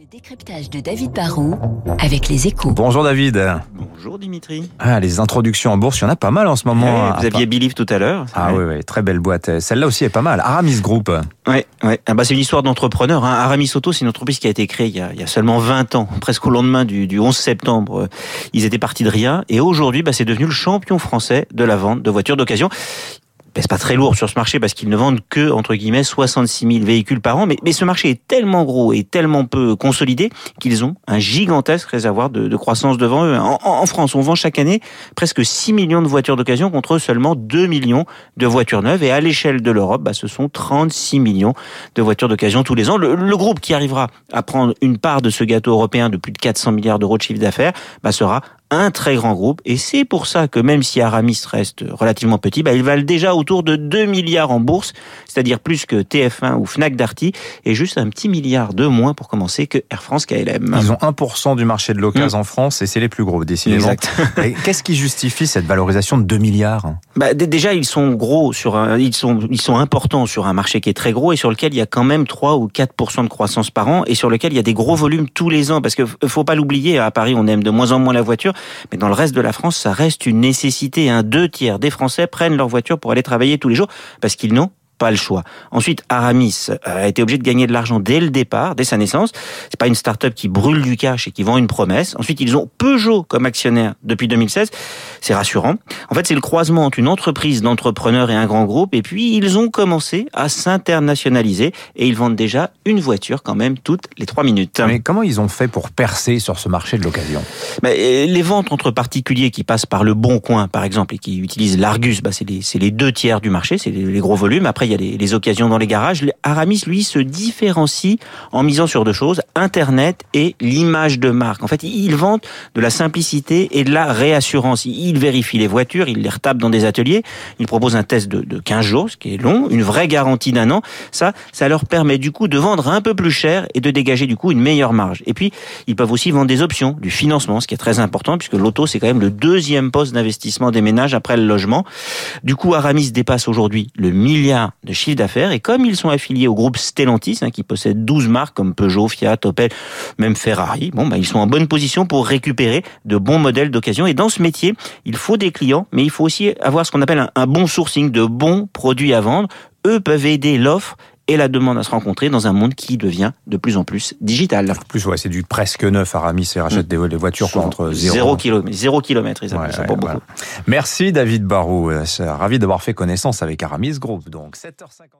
Le décryptage de David Barrault avec les échos. Bonjour David. Bonjour Dimitri. Ah, les introductions en bourse, il y en a pas mal en ce moment. Ouais, Ah, vous aviez Believe tout à l'heure. Ah oui, oui, très belle boîte. Celle-là aussi est pas mal. Aramis Group. Ouais, ouais. Ah bah, c'est une histoire d'entrepreneur. Hein. Aramis Auto, c'est une entreprise qui a été créée il y a, il y a seulement 20 ans, presque au lendemain du, du 11 septembre. Ils étaient partis de rien et aujourd'hui, bah, c'est devenu le champion français de la vente de voitures d'occasion. Ben, c'est pas très lourd sur ce marché parce qu'ils ne vendent que entre guillemets 66 000 véhicules par an, mais, ce marché est tellement gros et tellement peu consolidé qu'ils ont un gigantesque réservoir de, croissance devant eux. En, France, on vend chaque année presque 6 millions de voitures d'occasion contre seulement 2 millions de voitures neuves et à l'échelle de l'Europe, bah, ce sont 36 millions de voitures d'occasion tous les ans. Le, groupe qui arrivera à prendre une part de ce gâteau européen de plus de 400 milliards d'euros de chiffre d'affaires bah, sera un très grand groupe et c'est pour ça que même si Aramis reste relativement petit, bah, ils valent déjà autour de 2 milliards en bourse, c'est-à-dire plus que TF1 ou Fnac Darty et juste un petit milliard de moins pour commencer que Air France KLM. Ils ont 1% du marché de l'occasion en France et c'est les plus gros, décidément. Exact. Et Qu'est-ce qui justifie cette valorisation de 2 milliards? Bah, déjà, ils sont gros sur un, ils sont, ils sont importants sur un marché qui est très gros et sur lequel il y a quand même 3 ou 4% de croissance par an et sur lequel il y a des gros volumes tous les ans parce que faut pas l'oublier, à Paris, on aime de moins en moins la voiture, mais dans le reste de la France, ça reste une nécessité. Un deux tiers des Français prennent leur voiture pour aller travailler tous les jours parce qu'ils n'ont pas le choix. Ensuite, Aramis euh, a été obligé de gagner de l'argent dès le départ, dès sa naissance. C'est pas une start-up qui brûle du cash et qui vend une promesse. Ensuite, ils ont Peugeot comme actionnaire depuis 2016. C'est rassurant. En fait, c'est le croisement entre une entreprise d'entrepreneurs et un grand groupe. Et puis, ils ont commencé à s'internationaliser et ils vendent déjà une voiture quand même toutes les trois minutes. Mais comment ils ont fait pour percer sur ce marché de l'occasion? Mais, euh, les ventes entre particuliers qui passent par le Bon Coin, par exemple, et qui utilisent l'Argus, bah, c'est les, c'est les deux tiers du marché, c'est les, les gros volumes. Après, il y a les, les occasions dans les garages. Aramis, lui, se différencie en misant sur deux choses, Internet et l'image de marque. En fait, ils vendent de la simplicité et de la réassurance. Ils vérifient les voitures, ils les retapent dans des ateliers, ils proposent un test de, de 15 jours, ce qui est long, une vraie garantie d'un an. Ça, ça leur permet du coup de vendre un peu plus cher et de dégager du coup une meilleure marge. Et puis, ils peuvent aussi vendre des options, du financement, ce qui est très important puisque l'auto, c'est quand même le deuxième poste d'investissement des ménages après le logement. Du coup, Aramis dépasse aujourd'hui le milliard de chiffre d'affaires et comme ils sont affiliés au groupe Stellantis, hein, qui possède 12 marques comme Peugeot, Fiat, Opel, même Ferrari, bon, bah, ils sont en bonne position pour récupérer de bons modèles d'occasion. Et dans ce métier, il faut des clients, mais il faut aussi avoir ce qu'on appelle un, un bon sourcing de bons produits à vendre. Eux peuvent aider l'offre et la demande à se rencontrer dans un monde qui devient de plus en plus digital. En plus, ouais, c'est du presque neuf. Aramis et rachète des, des voitures quoi, entre 0 zéro kilomètre, zéro kilomètre, ils appellent Ouais, ça, ouais, pas voilà. beaucoup. Merci David Barrault. Euh, Ravi d'avoir fait connaissance avec Aramis Group. Donc 7h50.